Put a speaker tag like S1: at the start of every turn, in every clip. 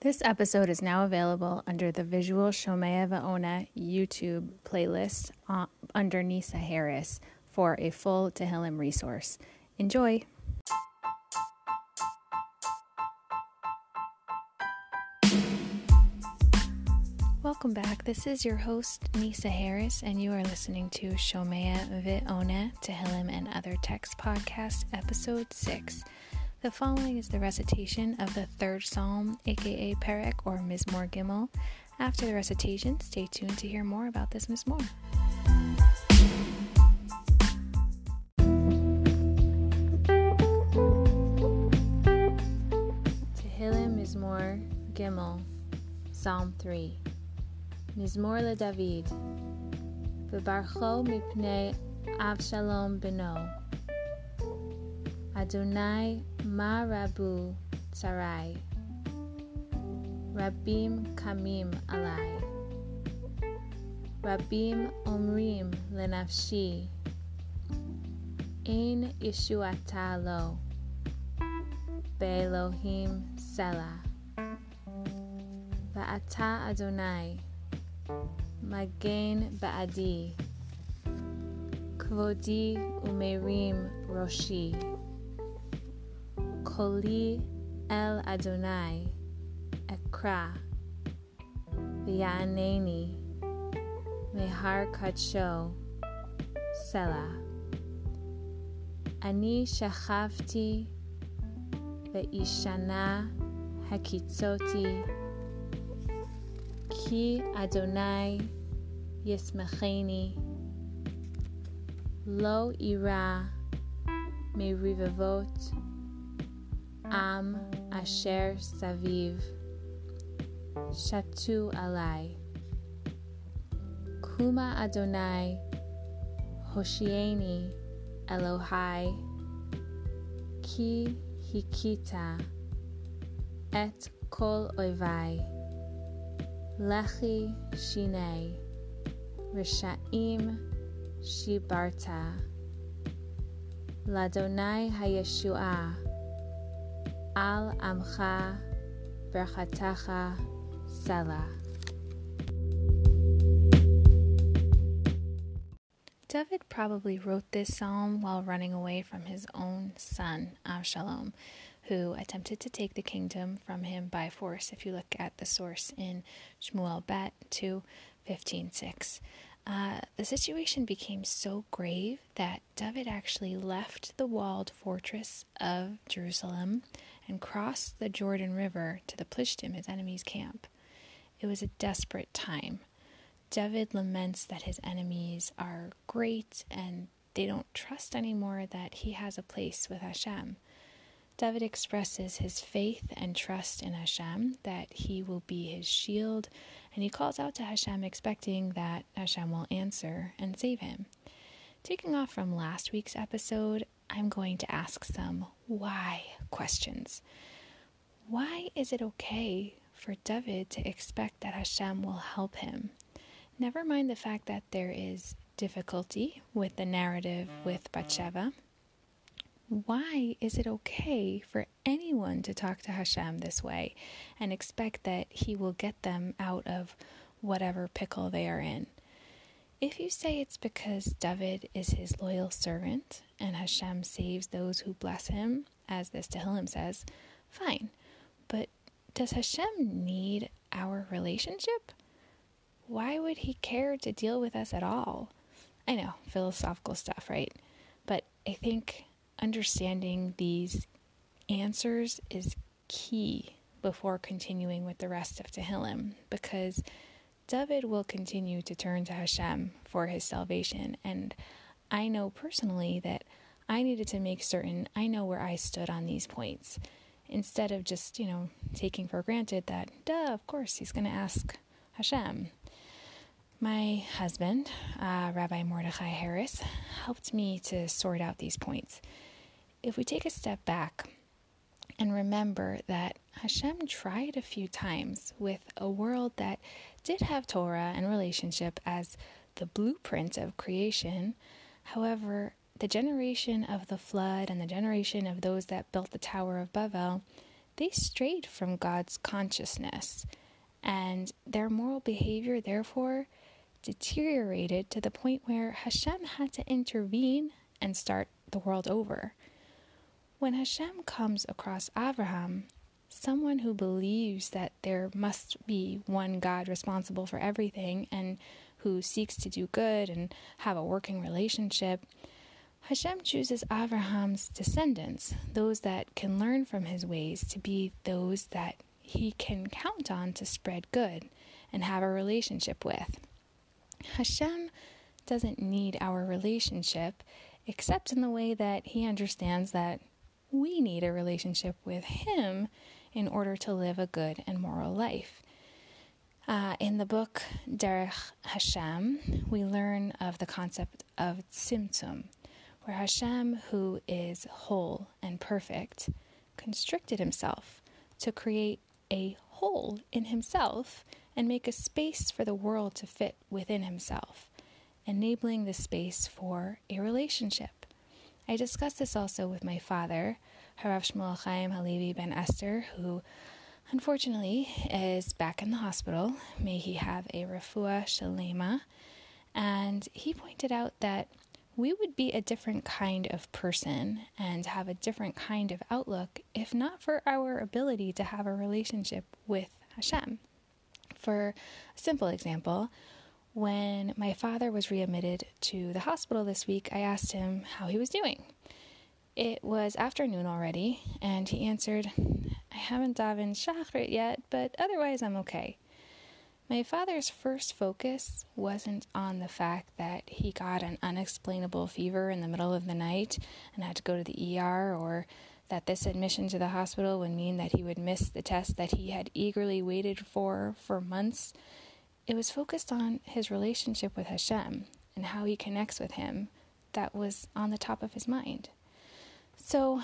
S1: This episode is now available under the Visual Shomea Va'ona YouTube playlist uh, under Nisa Harris for a full Tehillim resource. Enjoy! Welcome back. This is your host, Nisa Harris, and you are listening to Shomea V'Ona Tehillim and Other Text Podcast, Episode 6. The following is the recitation of the third psalm, aka Perek or Mizmor Gimel. After the recitation, stay tuned to hear more about this Mizmor. Tehillim Mizmor Gimel, Psalm 3. Mizmor LeDavid, V'barcho mipnei Avshalom beno. Adonai ma rabu tsarai. Rabim kamim alai. Rabim omrim lenafshi. Ein yeshuata lo. Be'elohim selah. Va'ata Adonai. Magen ba'adi. Kvodi umerim roshi. Koli El Adonai Ekra V'yaneni Mehar Kadsho Selah Ani Shachavti Ve'ishana Hakitzoti Ki Adonai Yismacheni Lo Ira Merivavot Am Asher Saviv. Shatu Alai. Kuma Adonai. Hoshieni Elohai. Ki Hikita. Et Kol Oivai. Lechi Shinei. Rishaim Shibarta. Ladonai Hayeshua Al Amcha Berchatacha Selah. David probably wrote this psalm while running away from his own son, Avshalom, who attempted to take the kingdom from him by force, if you look at the source in Shmuel Bet 2 15 6. Uh, the situation became so grave that David actually left the walled fortress of Jerusalem and crossed the Jordan River to the Plishtim, his enemy's camp. It was a desperate time. David laments that his enemies are great and they don't trust anymore that he has a place with Hashem. David expresses his faith and trust in Hashem, that he will be his shield, and he calls out to Hashem, expecting that Hashem will answer and save him. Taking off from last week's episode, I'm going to ask some why questions. Why is it okay for David to expect that Hashem will help him? Never mind the fact that there is difficulty with the narrative with Bathsheba why is it okay for anyone to talk to Hashem this way and expect that He will get them out of whatever pickle they are in? If you say it's because David is his loyal servant and Hashem saves those who bless him, as this Tehillim says, fine. But does Hashem need our relationship? Why would he care to deal with us at all? I know, philosophical stuff, right? But I think understanding these answers is key before continuing with the rest of Tehillim because David will continue to turn to Hashem for his salvation. And I know personally that I needed to make certain I know where I stood on these points instead of just, you know, taking for granted that, duh, of course, he's going to ask Hashem. My husband, uh, Rabbi Mordechai Harris, helped me to sort out these points. If we take a step back and remember that Hashem tried a few times with a world that did have Torah and relationship as the blueprint of creation, however, the generation of the flood and the generation of those that built the Tower of Babel they strayed from God's consciousness, and their moral behavior, therefore, deteriorated to the point where Hashem had to intervene and start the world over. When Hashem comes across Abraham, someone who believes that there must be one God responsible for everything and who seeks to do good and have a working relationship, Hashem chooses Abraham's descendants, those that can learn from his ways, to be those that he can count on to spread good and have a relationship with. Hashem doesn't need our relationship except in the way that he understands that we need a relationship with him in order to live a good and moral life. Uh, in the book Derech Hashem, we learn of the concept of tzimtzum, where Hashem, who is whole and perfect, constricted himself to create a hole in himself and make a space for the world to fit within himself, enabling the space for a relationship. I discussed this also with my father, Harav Shmuel Chaim Halevi ben Esther, who unfortunately is back in the hospital. May he have a refuah shalema. And he pointed out that we would be a different kind of person and have a different kind of outlook if not for our ability to have a relationship with Hashem. For a simple example, when my father was readmitted to the hospital this week, I asked him how he was doing. It was afternoon already, and he answered, I haven't davened Shachrit yet, but otherwise I'm okay. My father's first focus wasn't on the fact that he got an unexplainable fever in the middle of the night and had to go to the ER, or that this admission to the hospital would mean that he would miss the test that he had eagerly waited for for months. It was focused on his relationship with Hashem and how he connects with him that was on the top of his mind. So,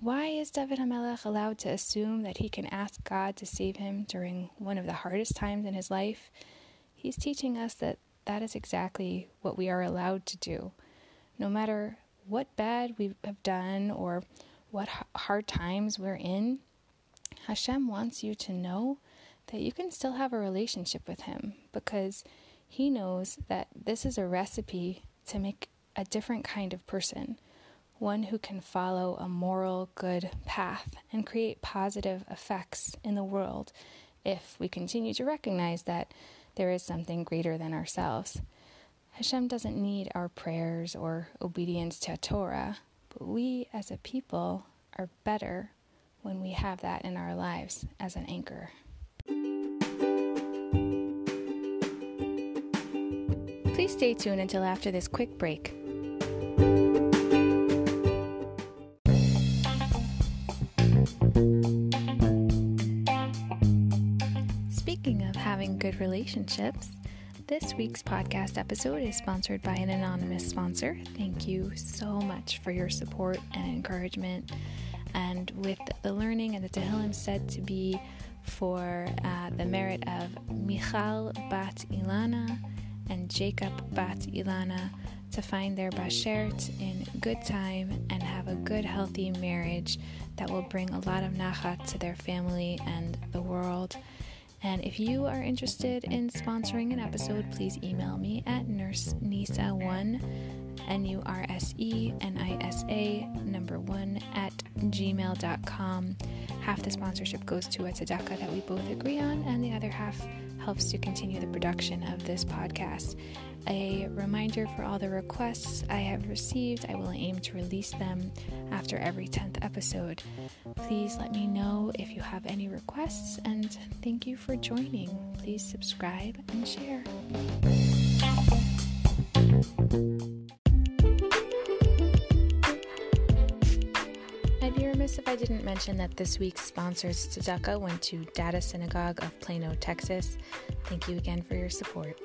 S1: why is David Hamelech allowed to assume that he can ask God to save him during one of the hardest times in his life? He's teaching us that that is exactly what we are allowed to do. No matter what bad we have done or what hard times we're in, Hashem wants you to know that you can still have a relationship with Him because He knows that this is a recipe to make a different kind of person one who can follow a moral, good path and create positive effects in the world if we continue to recognize that there is something greater than ourselves. Hashem doesn't need our prayers or obedience to a Torah, but we as a people are better when we have that in our lives as an anchor. Please stay tuned until after this quick break. Speaking of having good relationships. This week's podcast episode is sponsored by an anonymous sponsor. Thank you so much for your support and encouragement. And with the learning and the Tehillim said to be for uh, the merit of Michal Bat Ilana and Jacob Bat Ilana to find their bashert in good time and have a good, healthy marriage that will bring a lot of nachat to their family and the world. And if you are interested in sponsoring an episode, please email me at nursenisa1, N U R S E N I S A, number one, at gmail.com. Half the sponsorship goes to a tzedakah that we both agree on, and the other half helps to continue the production of this podcast. A reminder for all the requests I have received, I will aim to release them after every 10th episode. Please let me know if you have any requests, and thank you for joining. Please subscribe and share. Remiss if I didn't mention that this week's sponsors tzedakah went to Data Synagogue of Plano, Texas. Thank you again for your support.